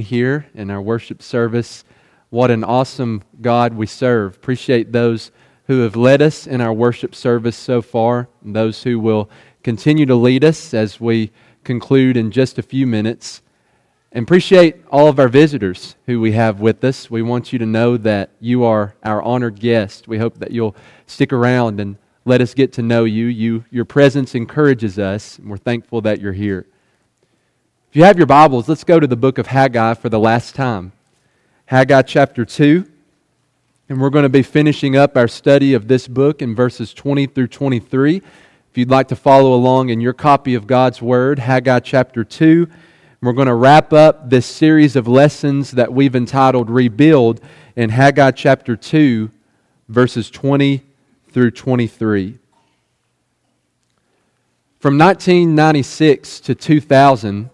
here in our worship service. What an awesome God we serve. Appreciate those who have led us in our worship service so far, and those who will continue to lead us as we conclude in just a few minutes. And appreciate all of our visitors who we have with us. We want you to know that you are our honored guest. We hope that you'll stick around and let us get to know you. you your presence encourages us, and we're thankful that you're here. If you have your Bibles, let's go to the book of Haggai for the last time. Haggai chapter 2. And we're going to be finishing up our study of this book in verses 20 through 23. If you'd like to follow along in your copy of God's Word, Haggai chapter 2. We're going to wrap up this series of lessons that we've entitled Rebuild in Haggai chapter 2, verses 20 through 23. From 1996 to 2000,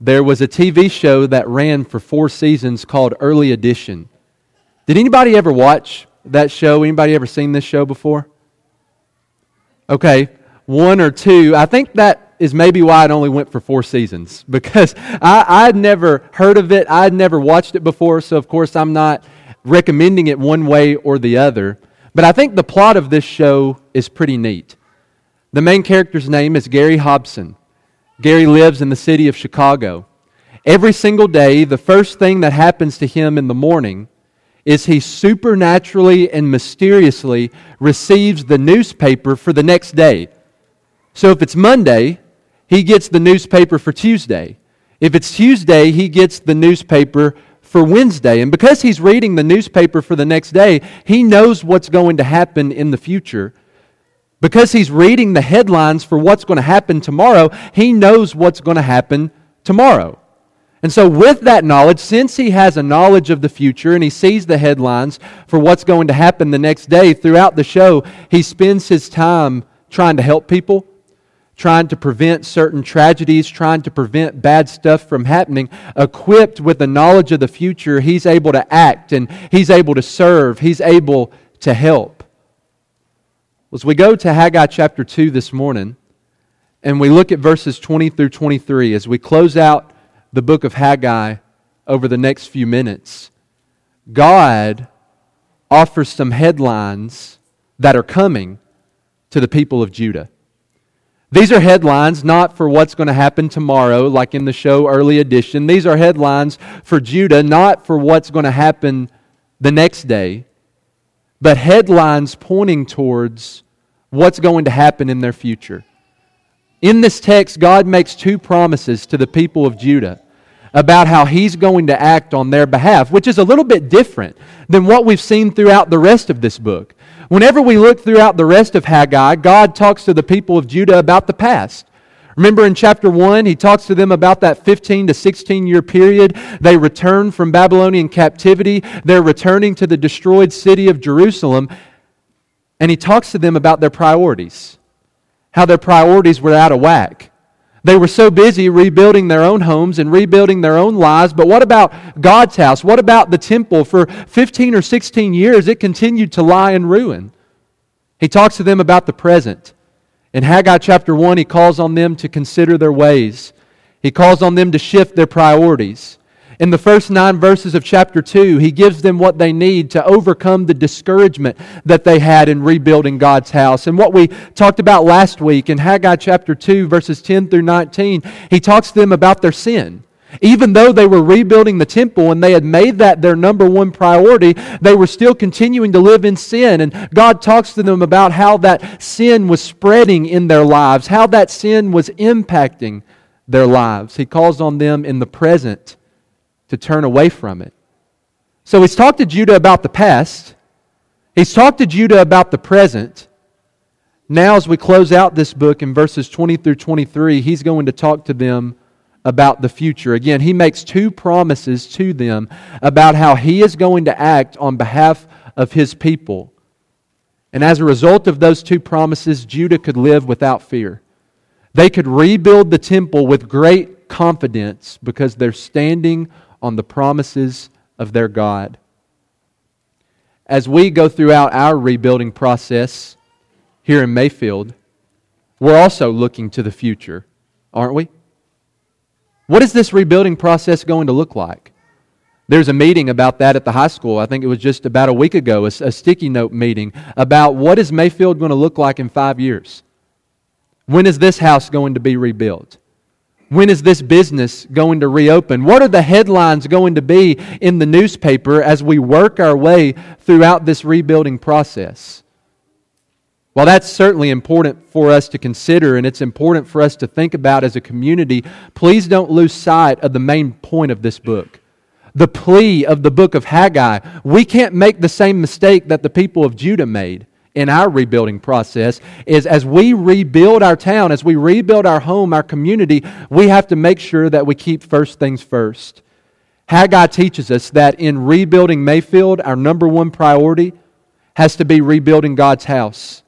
there was a TV show that ran for four seasons called Early Edition. Did anybody ever watch that show? Anybody ever seen this show before? Okay, one or two. I think that is maybe why it only went for four seasons because I, I'd never heard of it. I'd never watched it before, so of course I'm not recommending it one way or the other. But I think the plot of this show is pretty neat. The main character's name is Gary Hobson. Gary lives in the city of Chicago. Every single day, the first thing that happens to him in the morning is he supernaturally and mysteriously receives the newspaper for the next day. So if it's Monday, he gets the newspaper for Tuesday. If it's Tuesday, he gets the newspaper for Wednesday. And because he's reading the newspaper for the next day, he knows what's going to happen in the future because he's reading the headlines for what's going to happen tomorrow, he knows what's going to happen tomorrow. And so, with that knowledge, since he has a knowledge of the future and he sees the headlines for what's going to happen the next day, throughout the show, he spends his time trying to help people, trying to prevent certain tragedies, trying to prevent bad stuff from happening. Equipped with the knowledge of the future, he's able to act and he's able to serve, he's able to help. As we go to Haggai chapter 2 this morning, and we look at verses 20 through 23 as we close out the book of Haggai over the next few minutes, God offers some headlines that are coming to the people of Judah. These are headlines not for what's going to happen tomorrow, like in the show Early Edition. These are headlines for Judah, not for what's going to happen the next day, but headlines pointing towards what's going to happen in their future. In this text, God makes two promises to the people of Judah about how he's going to act on their behalf, which is a little bit different than what we've seen throughout the rest of this book. Whenever we look throughout the rest of Haggai, God talks to the people of Judah about the past. Remember in chapter 1, he talks to them about that 15 to 16 year period. They return from Babylonian captivity. They're returning to the destroyed city of Jerusalem. And he talks to them about their priorities, how their priorities were out of whack. They were so busy rebuilding their own homes and rebuilding their own lives. But what about God's house? What about the temple? For 15 or 16 years, it continued to lie in ruin. He talks to them about the present. In Haggai chapter 1, he calls on them to consider their ways. He calls on them to shift their priorities. In the first nine verses of chapter 2, he gives them what they need to overcome the discouragement that they had in rebuilding God's house. And what we talked about last week in Haggai chapter 2, verses 10 through 19, he talks to them about their sin. Even though they were rebuilding the temple and they had made that their number one priority, they were still continuing to live in sin. And God talks to them about how that sin was spreading in their lives, how that sin was impacting their lives. He calls on them in the present to turn away from it. So he's talked to Judah about the past, he's talked to Judah about the present. Now, as we close out this book in verses 20 through 23, he's going to talk to them about the future. Again, he makes two promises to them about how he is going to act on behalf of his people. And as a result of those two promises, Judah could live without fear. They could rebuild the temple with great confidence because they're standing on the promises of their God. As we go throughout our rebuilding process here in Mayfield, we're also looking to the future, aren't we? What is this rebuilding process going to look like? There's a meeting about that at the high school. I think it was just about a week ago, a, a sticky note meeting about what is Mayfield going to look like in five years? When is this house going to be rebuilt? When is this business going to reopen? What are the headlines going to be in the newspaper as we work our way throughout this rebuilding process? Well, that's certainly important for us to consider and it's important for us to think about as a community, please don't lose sight of the main point of this book the plea of the book of Haggai. We can't make the same mistake that the people of Judah made in our rebuilding process is as we rebuild our town, as we rebuild our home, our community, we have to make sure that we keep first things first. Haggai teaches us that in rebuilding Mayfield, our number one priority has to be rebuilding God's house,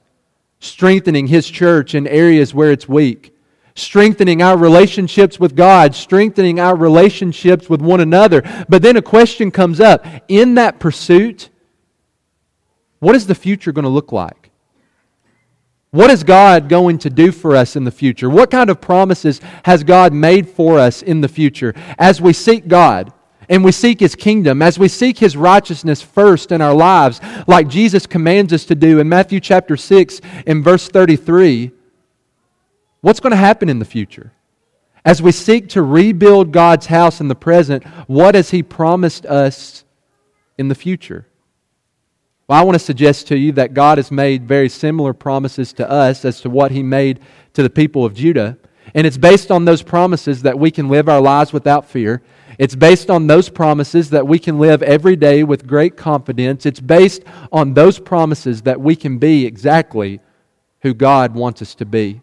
strengthening His church in areas where it's weak, strengthening our relationships with God, strengthening our relationships with one another. But then a question comes up in that pursuit, what is the future going to look like? What is God going to do for us in the future? What kind of promises has God made for us in the future as we seek God? and we seek His kingdom, as we seek His righteousness first in our lives, like Jesus commands us to do in Matthew chapter 6 and verse 33, What's going to happen in the future? As we seek to rebuild God's house in the present, what has He promised us in the future? Well, I want to suggest to you that God has made very similar promises to us as to what He made to the people of Judah. And it's based on those promises that we can live our lives without fear. It's based on those promises that we can live every day with great confidence. It's based on those promises that we can be exactly who God wants us to be.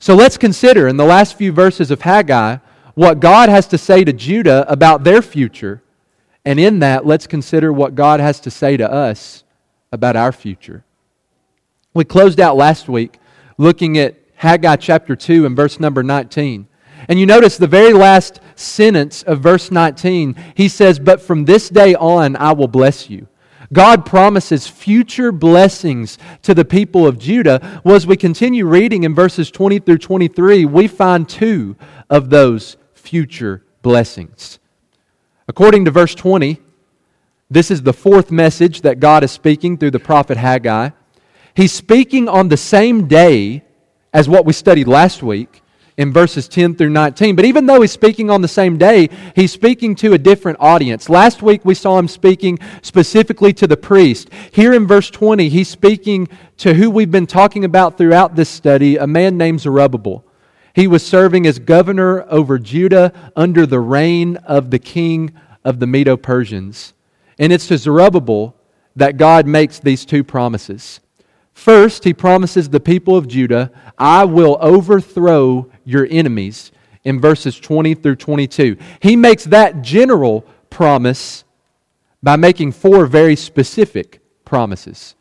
So let's consider in the last few verses of Haggai what God has to say to Judah about their future. And in that, let's consider what God has to say to us about our future. We closed out last week looking at Haggai chapter 2 and verse number 19. And you notice the very last sentence of verse 19, he says, But from this day on I will bless you. God promises future blessings to the people of Judah. Well, as we continue reading in verses 20 through 23, we find two of those future blessings. According to verse 20, this is the fourth message that God is speaking through the prophet Haggai. He's speaking on the same day as what we studied last week in verses 10 through 19. But even though he's speaking on the same day, he's speaking to a different audience. Last week we saw him speaking specifically to the priest. Here in verse 20, he's speaking to who we've been talking about throughout this study, a man named Zerubbabel. He was serving as governor over Judah under the reign of the king of the Medo Persians. And it's to Zerubbabel that God makes these two promises. First, he promises the people of Judah, I will overthrow your enemies in verses 20 through 22. He makes that general promise by making four very specific promises.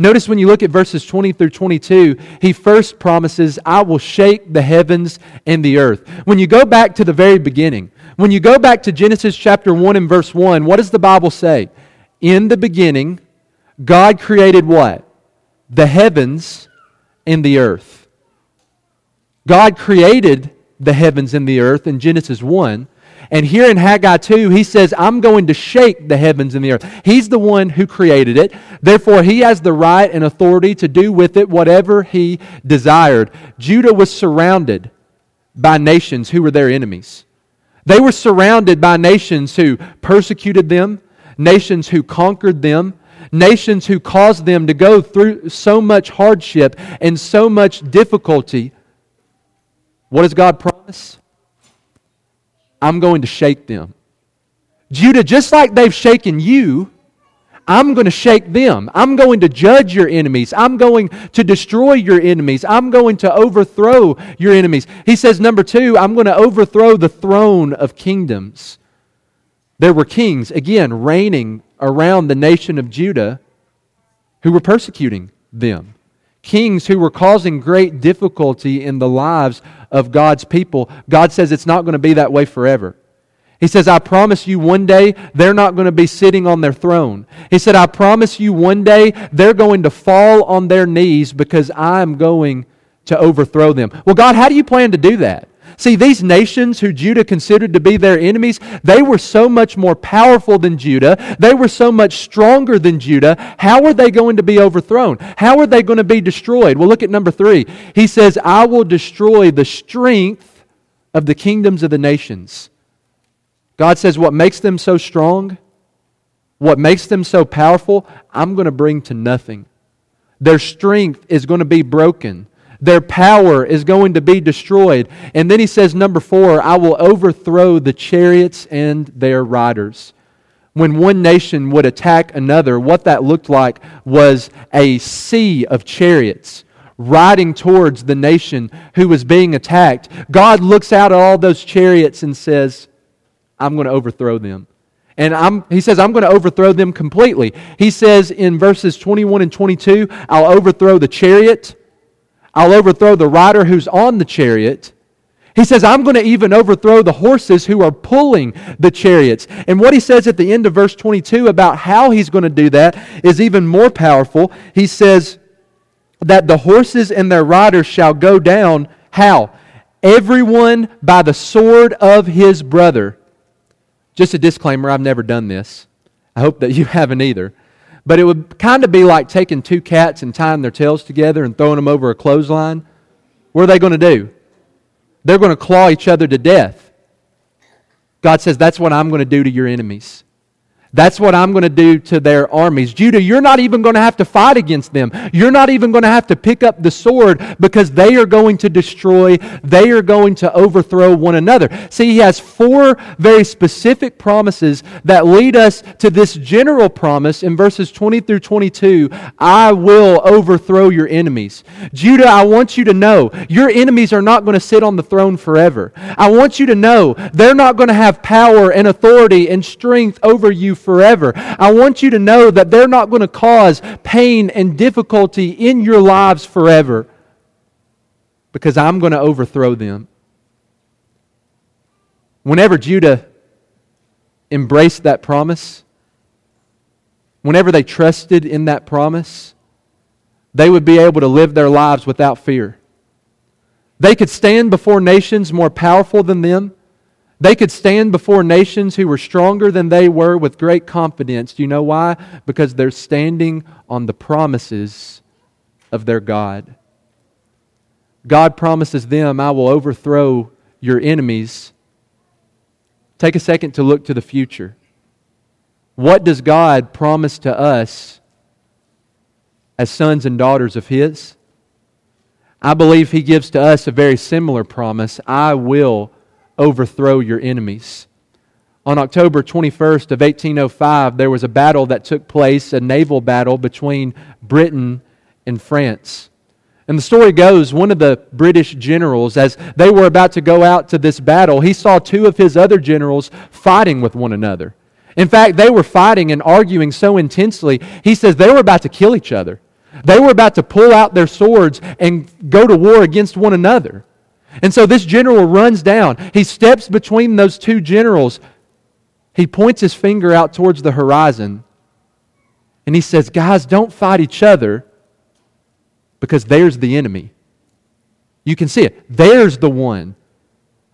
Notice when you look at verses 20 through 22, he first promises, I will shake the heavens and the earth. When you go back to the very beginning, when you go back to Genesis chapter 1 and verse 1, what does the Bible say? In the beginning, God created what? The heavens and the earth. God created the heavens and the earth in Genesis 1. And here in Haggai 2, he says, I'm going to shake the heavens and the earth. He's the one who created it. Therefore, he has the right and authority to do with it whatever he desired. Judah was surrounded by nations who were their enemies. They were surrounded by nations who persecuted them, nations who conquered them, nations who caused them to go through so much hardship and so much difficulty what does God promise? I'm going to shake them. Judah, just like they've shaken you, I'm going to shake them. I'm going to judge your enemies. I'm going to destroy your enemies. I'm going to overthrow your enemies. He says, number two, I'm going to overthrow the throne of kingdoms. There were kings, again, reigning around the nation of Judah who were persecuting them kings who were causing great difficulty in the lives of God's people, God says it's not going to be that way forever. He says, I promise you one day they're not going to be sitting on their throne. He said, I promise you one day they're going to fall on their knees because I'm going to overthrow them. Well, God, how do you plan to do that? See, these nations who Judah considered to be their enemies, they were so much more powerful than Judah. They were so much stronger than Judah. How are they going to be overthrown? How are they going to be destroyed? Well, look at number three. He says, I will destroy the strength of the kingdoms of the nations. God says, What makes them so strong, what makes them so powerful, I'm going to bring to nothing. Their strength is going to be broken. Their power is going to be destroyed. And then he says, number four, I will overthrow the chariots and their riders. When one nation would attack another, what that looked like was a sea of chariots riding towards the nation who was being attacked. God looks out at all those chariots and says, I'm going to overthrow them. And I'm, he says, I'm going to overthrow them completely. He says in verses 21 and 22, I'll overthrow the chariot I'll overthrow the rider who's on the chariot. He says, I'm going to even overthrow the horses who are pulling the chariots. And what he says at the end of verse 22 about how he's going to do that is even more powerful. He says that the horses and their riders shall go down. How? Everyone by the sword of his brother. Just a disclaimer I've never done this. I hope that you haven't either. But it would kind of be like taking two cats and tying their tails together and throwing them over a clothesline. What are they going to do? They're going to claw each other to death. God says, That's what I'm going to do to your enemies. That's what I'm going to do to their armies. Judah, you're not even going to have to fight against them. You're not even going to have to pick up the sword because they are going to destroy, they are going to overthrow one another. See, he has four very specific promises that lead us to this general promise in verses 20 through 22 I will overthrow your enemies. Judah, I want you to know your enemies are not going to sit on the throne forever. I want you to know they're not going to have power and authority and strength over you forever. I want you to know that they're not going to cause pain and difficulty in your lives forever because I'm going to overthrow them. Whenever Judah embraced that promise, whenever they trusted in that promise, they would be able to live their lives without fear. They could stand before nations more powerful than them. They could stand before nations who were stronger than they were with great confidence. Do you know why? Because they're standing on the promises of their God. God promises them, I will overthrow your enemies. Take a second to look to the future. What does God promise to us as sons and daughters of His? I believe He gives to us a very similar promise I will overthrow your enemies. On October 21st of 1805, there was a battle that took place, a naval battle between Britain and France. And the story goes one of the British generals, as they were about to go out to this battle, he saw two of his other generals fighting with one another. In fact, they were fighting and arguing so intensely, he says they were about to kill each other. They were about to pull out their swords and go to war against one another. And so this general runs down. He steps between those two generals. He points his finger out towards the horizon. And he says, Guys, don't fight each other because there's the enemy. You can see it. There's the one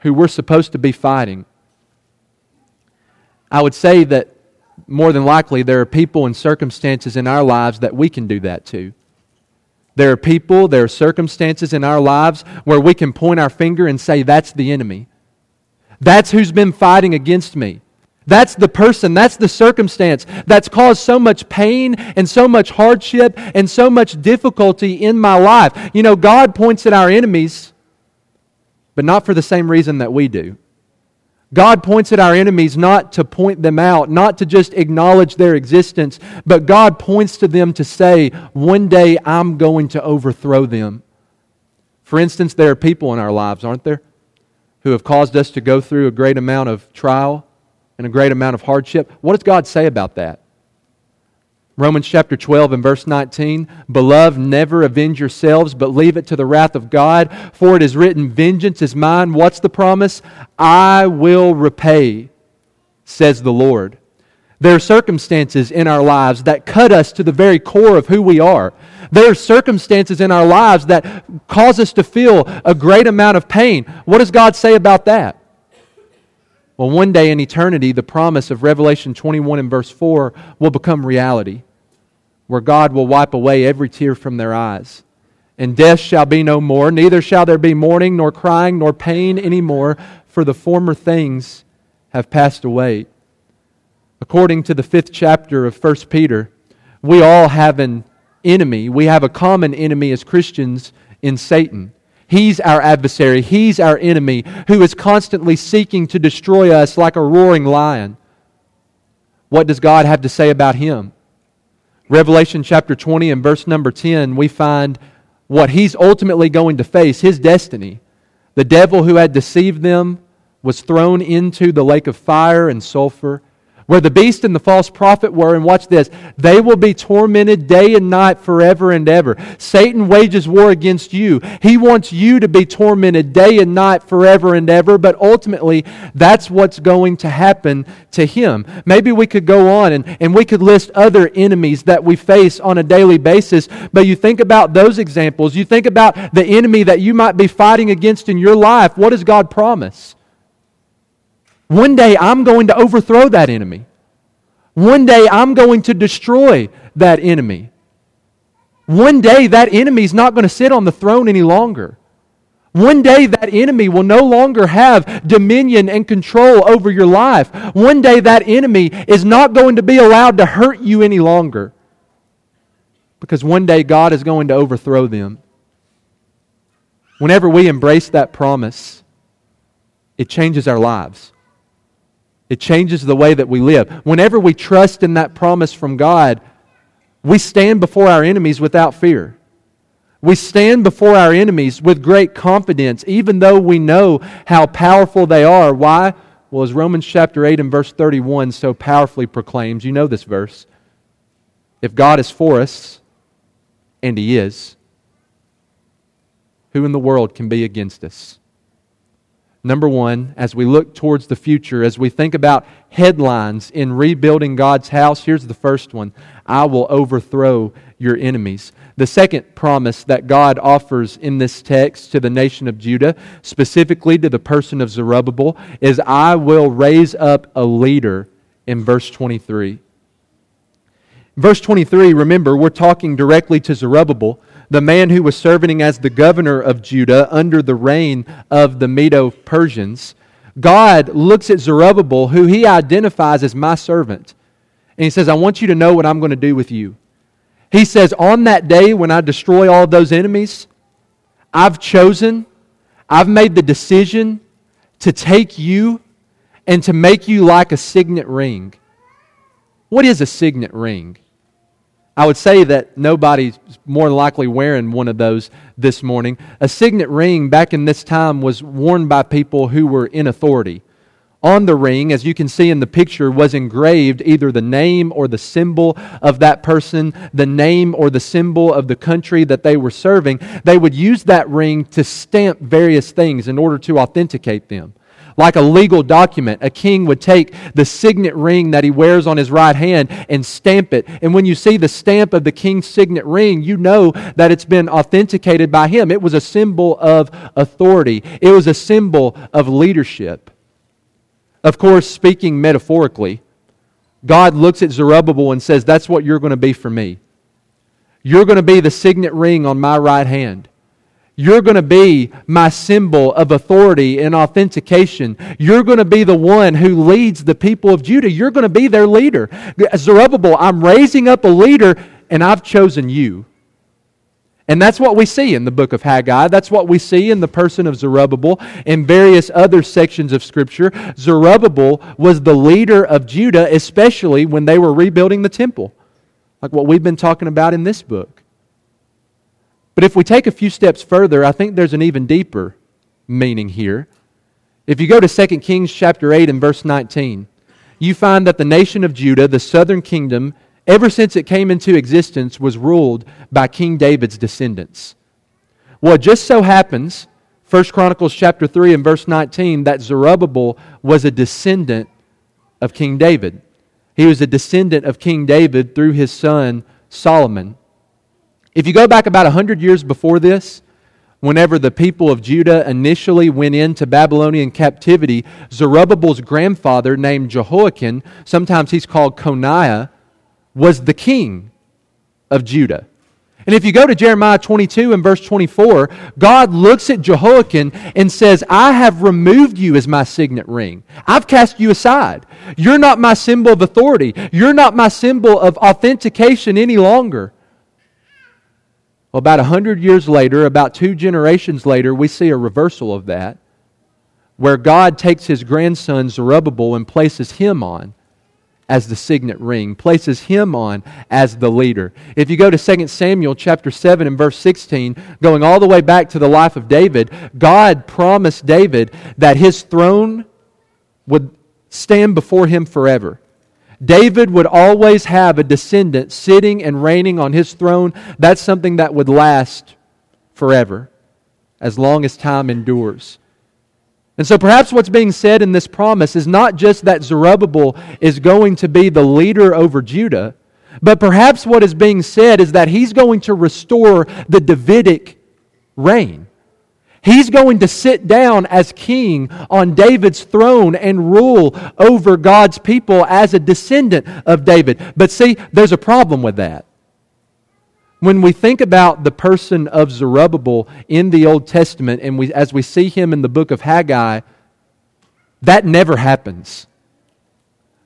who we're supposed to be fighting. I would say that more than likely there are people and circumstances in our lives that we can do that to. There are people, there are circumstances in our lives where we can point our finger and say, that's the enemy. That's who's been fighting against me. That's the person, that's the circumstance that's caused so much pain and so much hardship and so much difficulty in my life. You know, God points at our enemies, but not for the same reason that we do. God points at our enemies not to point them out, not to just acknowledge their existence, but God points to them to say, One day I'm going to overthrow them. For instance, there are people in our lives, aren't there, who have caused us to go through a great amount of trial and a great amount of hardship. What does God say about that? Romans chapter 12 and verse 19 Beloved, never avenge yourselves, but leave it to the wrath of God, for it is written, Vengeance is mine. What's the promise? I will repay, says the Lord. There are circumstances in our lives that cut us to the very core of who we are. There are circumstances in our lives that cause us to feel a great amount of pain. What does God say about that? Well, one day in eternity, the promise of Revelation 21 and verse 4 will become reality, where God will wipe away every tear from their eyes. And death shall be no more, neither shall there be mourning, nor crying, nor pain any more, for the former things have passed away. According to the fifth chapter of 1 Peter, we all have an enemy. We have a common enemy as Christians in Satan. He's our adversary. He's our enemy who is constantly seeking to destroy us like a roaring lion. What does God have to say about him? Revelation chapter 20 and verse number 10, we find what he's ultimately going to face, his destiny. The devil who had deceived them was thrown into the lake of fire and sulfur where the beast and the false prophet were, and watch this, they will be tormented day and night forever and ever. Satan wages war against you. He wants you to be tormented day and night forever and ever, but ultimately, that's what's going to happen to him. Maybe we could go on and, and we could list other enemies that we face on a daily basis, but you think about those examples. You think about the enemy that you might be fighting against in your life. What does God promise? One day I'm going to overthrow that enemy. One day I'm going to destroy that enemy. One day that enemy is not going to sit on the throne any longer. One day that enemy will no longer have dominion and control over your life. One day that enemy is not going to be allowed to hurt you any longer. Because one day God is going to overthrow them. Whenever we embrace that promise, it changes our lives. It changes the way that we live. Whenever we trust in that promise from God, we stand before our enemies without fear. We stand before our enemies with great confidence, even though we know how powerful they are. Why? Well, as Romans chapter 8 and verse 31 so powerfully proclaims, you know this verse. If God is for us, and He is, who in the world can be against us? Number one, as we look towards the future, as we think about headlines in rebuilding God's house, here's the first one I will overthrow your enemies. The second promise that God offers in this text to the nation of Judah, specifically to the person of Zerubbabel, is I will raise up a leader in verse 23. Verse 23, remember, we're talking directly to Zerubbabel the man who was serving as the governor of Judah under the reign of the Medo Persians, God looks at Zerubbabel, who he identifies as my servant, and he says, I want you to know what I'm going to do with you. He says, On that day when I destroy all those enemies, I've chosen, I've made the decision to take you and to make you like a signet ring. What is a signet ring? I would say that nobody's more likely wearing one of those this morning. A signet ring back in this time was worn by people who were in authority. On the ring, as you can see in the picture, was engraved either the name or the symbol of that person, the name or the symbol of the country that they were serving. They would use that ring to stamp various things in order to authenticate them. Like a legal document, a king would take the signet ring that he wears on his right hand and stamp it. And when you see the stamp of the king's signet ring, you know that it's been authenticated by him. It was a symbol of authority, it was a symbol of leadership. Of course, speaking metaphorically, God looks at Zerubbabel and says, That's what you're going to be for me. You're going to be the signet ring on my right hand. You're going to be my symbol of authority and authentication. You're going to be the one who leads the people of Judah. You're going to be their leader. Zerubbabel, I'm raising up a leader, and I've chosen you. And that's what we see in the book of Haggai. That's what we see in the person of Zerubbabel in various other sections of Scripture. Zerubbabel was the leader of Judah, especially when they were rebuilding the temple, like what we've been talking about in this book. But if we take a few steps further, I think there's an even deeper meaning here. If you go to 2 Kings chapter 8 and verse 19, you find that the nation of Judah, the southern kingdom, ever since it came into existence, was ruled by King David's descendants. Well, it just so happens, 1 Chronicles chapter 3 and verse 19, that Zerubbabel was a descendant of King David. He was a descendant of King David through his son Solomon. If you go back about 100 years before this, whenever the people of Judah initially went into Babylonian captivity, Zerubbabel's grandfather, named Jehoiakim, sometimes he's called Coniah, was the king of Judah. And if you go to Jeremiah 22 and verse 24, God looks at Jehoiakim and says, I have removed you as my signet ring. I've cast you aside. You're not my symbol of authority. You're not my symbol of authentication any longer. Well, about a hundred years later, about two generations later, we see a reversal of that, where God takes his grandson Zerubbabel and places him on as the signet ring, places him on as the leader. If you go to 2 Samuel chapter 7 and verse 16, going all the way back to the life of David, God promised David that his throne would stand before him forever. David would always have a descendant sitting and reigning on his throne. That's something that would last forever, as long as time endures. And so perhaps what's being said in this promise is not just that Zerubbabel is going to be the leader over Judah, but perhaps what is being said is that he's going to restore the Davidic reign. He's going to sit down as king on David's throne and rule over God's people as a descendant of David. But see, there's a problem with that. When we think about the person of Zerubbabel in the Old Testament, and we, as we see him in the book of Haggai, that never happens.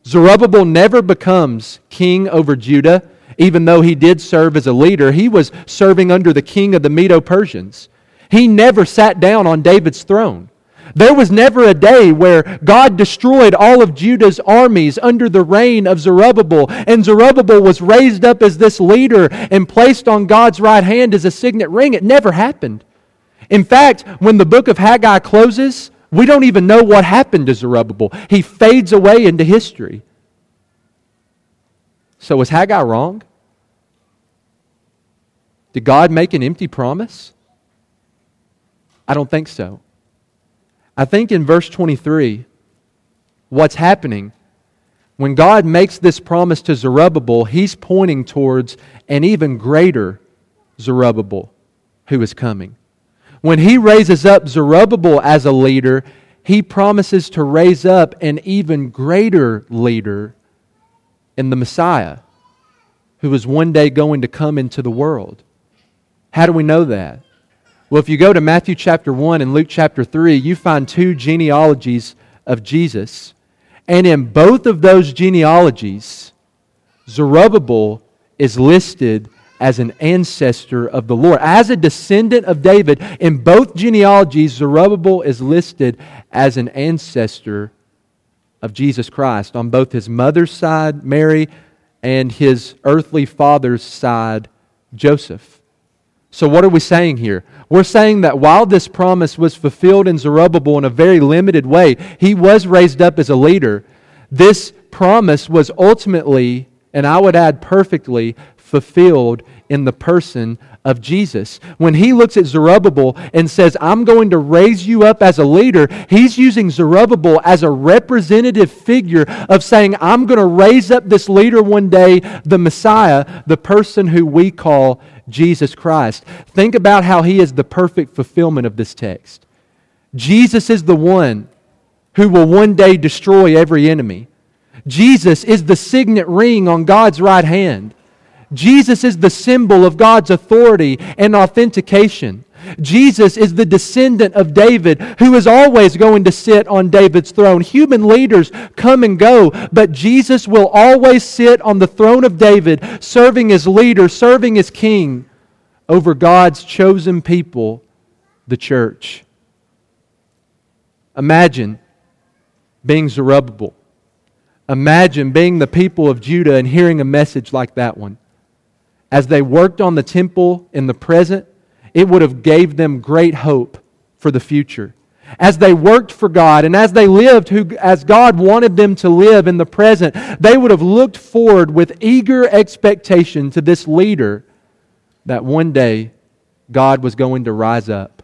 Zerubbabel never becomes king over Judah, even though he did serve as a leader. He was serving under the king of the Medo Persians. He never sat down on David's throne. There was never a day where God destroyed all of Judah's armies under the reign of Zerubbabel, and Zerubbabel was raised up as this leader and placed on God's right hand as a signet ring. It never happened. In fact, when the book of Haggai closes, we don't even know what happened to Zerubbabel. He fades away into history. So, was Haggai wrong? Did God make an empty promise? I don't think so. I think in verse 23, what's happening, when God makes this promise to Zerubbabel, he's pointing towards an even greater Zerubbabel who is coming. When he raises up Zerubbabel as a leader, he promises to raise up an even greater leader in the Messiah who is one day going to come into the world. How do we know that? Well, if you go to Matthew chapter 1 and Luke chapter 3, you find two genealogies of Jesus. And in both of those genealogies, Zerubbabel is listed as an ancestor of the Lord. As a descendant of David, in both genealogies, Zerubbabel is listed as an ancestor of Jesus Christ on both his mother's side, Mary, and his earthly father's side, Joseph. So, what are we saying here? We're saying that while this promise was fulfilled in Zerubbabel in a very limited way, he was raised up as a leader. This promise was ultimately, and I would add perfectly, fulfilled in the person of Jesus. When he looks at Zerubbabel and says, I'm going to raise you up as a leader, he's using Zerubbabel as a representative figure of saying, I'm going to raise up this leader one day, the Messiah, the person who we call Jesus Christ. Think about how he is the perfect fulfillment of this text. Jesus is the one who will one day destroy every enemy. Jesus is the signet ring on God's right hand. Jesus is the symbol of God's authority and authentication. Jesus is the descendant of David who is always going to sit on David's throne. Human leaders come and go, but Jesus will always sit on the throne of David, serving as leader, serving as king over God's chosen people, the church. Imagine being Zerubbabel. Imagine being the people of Judah and hearing a message like that one. As they worked on the temple in the present, it would have gave them great hope for the future. As they worked for God and as they lived who, as God wanted them to live in the present, they would have looked forward with eager expectation to this leader that one day God was going to rise up.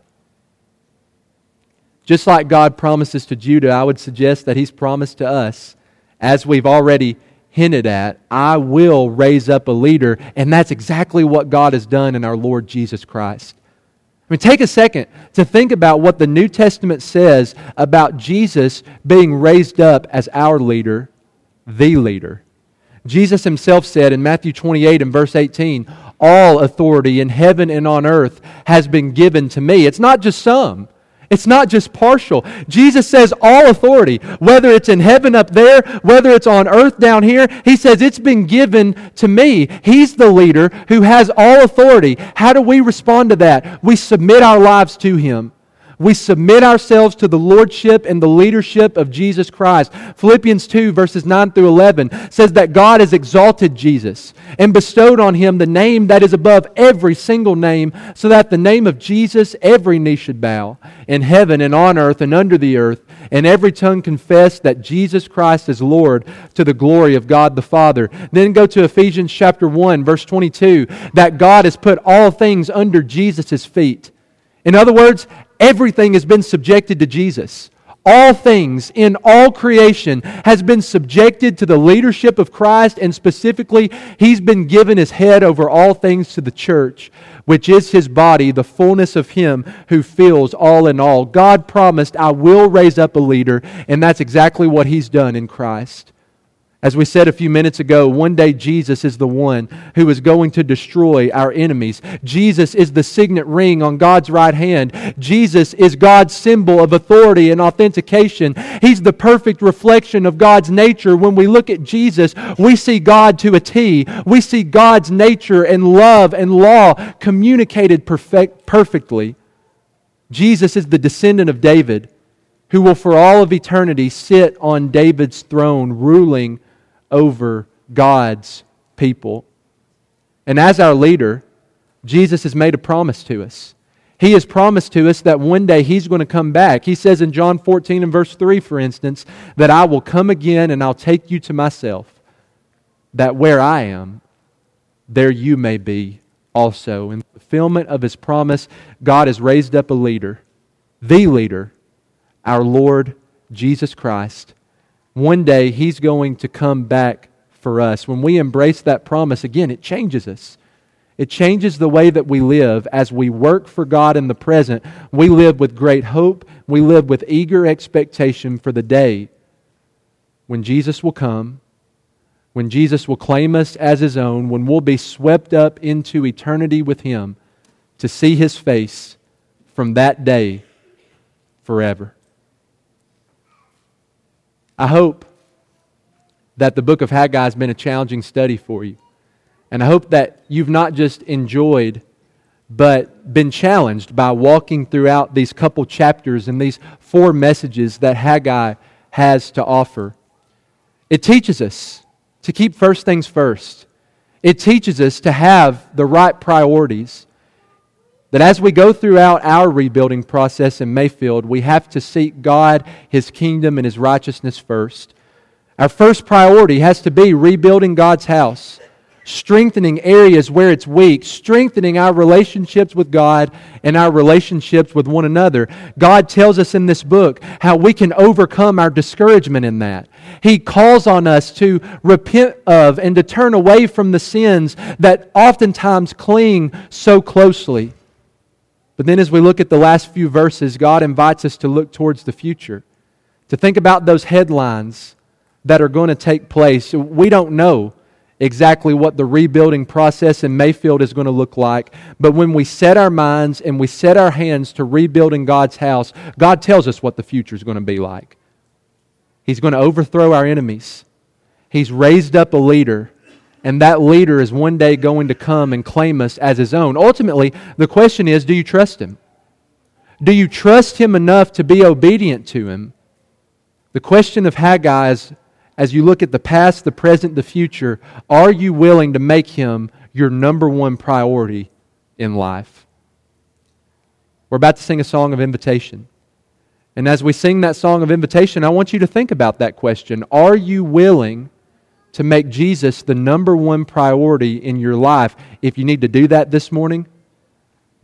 Just like God promises to Judah, I would suggest that He's promised to us, as we've already hinted at, I will raise up a leader. And that's exactly what God has done in our Lord Jesus Christ. I mean, take a second to think about what the New Testament says about Jesus being raised up as our leader, the leader. Jesus himself said in Matthew 28 and verse 18, All authority in heaven and on earth has been given to me. It's not just some. It's not just partial. Jesus says all authority, whether it's in heaven up there, whether it's on earth down here, he says it's been given to me. He's the leader who has all authority. How do we respond to that? We submit our lives to him. We submit ourselves to the lordship and the leadership of Jesus Christ. Philippians 2, verses 9 through 11 says that God has exalted Jesus and bestowed on him the name that is above every single name, so that the name of Jesus every knee should bow in heaven and on earth and under the earth, and every tongue confess that Jesus Christ is Lord to the glory of God the Father. Then go to Ephesians chapter 1, verse 22, that God has put all things under Jesus' feet. In other words, everything has been subjected to Jesus. All things in all creation has been subjected to the leadership of Christ, and specifically, He's been given His head over all things to the church, which is His body, the fullness of Him who fills all in all. God promised, I will raise up a leader, and that's exactly what He's done in Christ. As we said a few minutes ago, one day Jesus is the one who is going to destroy our enemies. Jesus is the signet ring on God's right hand. Jesus is God's symbol of authority and authentication. He's the perfect reflection of God's nature. When we look at Jesus, we see God to a T. We see God's nature and love and law communicated perfect, perfectly. Jesus is the descendant of David who will for all of eternity sit on David's throne, ruling over God's people. And as our leader, Jesus has made a promise to us. He has promised to us that one day He's going to come back. He says in John 14 and verse 3, for instance, that I will come again and I'll take you to myself, that where I am, there you may be also. In fulfillment of His promise, God has raised up a leader, the leader, our Lord Jesus Christ, one day He's going to come back for us. When we embrace that promise, again, it changes us. It changes the way that we live as we work for God in the present. We live with great hope. We live with eager expectation for the day when Jesus will come, when Jesus will claim us as His own, when we'll be swept up into eternity with Him to see His face from that day forever. I hope that the book of Haggai has been a challenging study for you. And I hope that you've not just enjoyed, but been challenged by walking throughout these couple chapters and these four messages that Haggai has to offer. It teaches us to keep first things first. It teaches us to have the right priorities. That as we go throughout our rebuilding process in Mayfield, we have to seek God, His kingdom, and His righteousness first. Our first priority has to be rebuilding God's house, strengthening areas where it's weak, strengthening our relationships with God and our relationships with one another. God tells us in this book how we can overcome our discouragement in that. He calls on us to repent of and to turn away from the sins that oftentimes cling so closely. But then, as we look at the last few verses, God invites us to look towards the future, to think about those headlines that are going to take place. We don't know exactly what the rebuilding process in Mayfield is going to look like, but when we set our minds and we set our hands to rebuilding God's house, God tells us what the future is going to be like. He's going to overthrow our enemies, He's raised up a leader and that leader is one day going to come and claim us as his own. Ultimately, the question is do you trust him? Do you trust him enough to be obedient to him? The question of Haggai is as you look at the past, the present, the future, are you willing to make him your number one priority in life? We're about to sing a song of invitation. And as we sing that song of invitation, I want you to think about that question. Are you willing to make Jesus the number one priority in your life, if you need to do that this morning,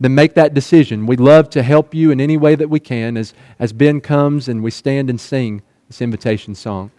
then make that decision. We'd love to help you in any way that we can as, as Ben comes and we stand and sing this invitation song.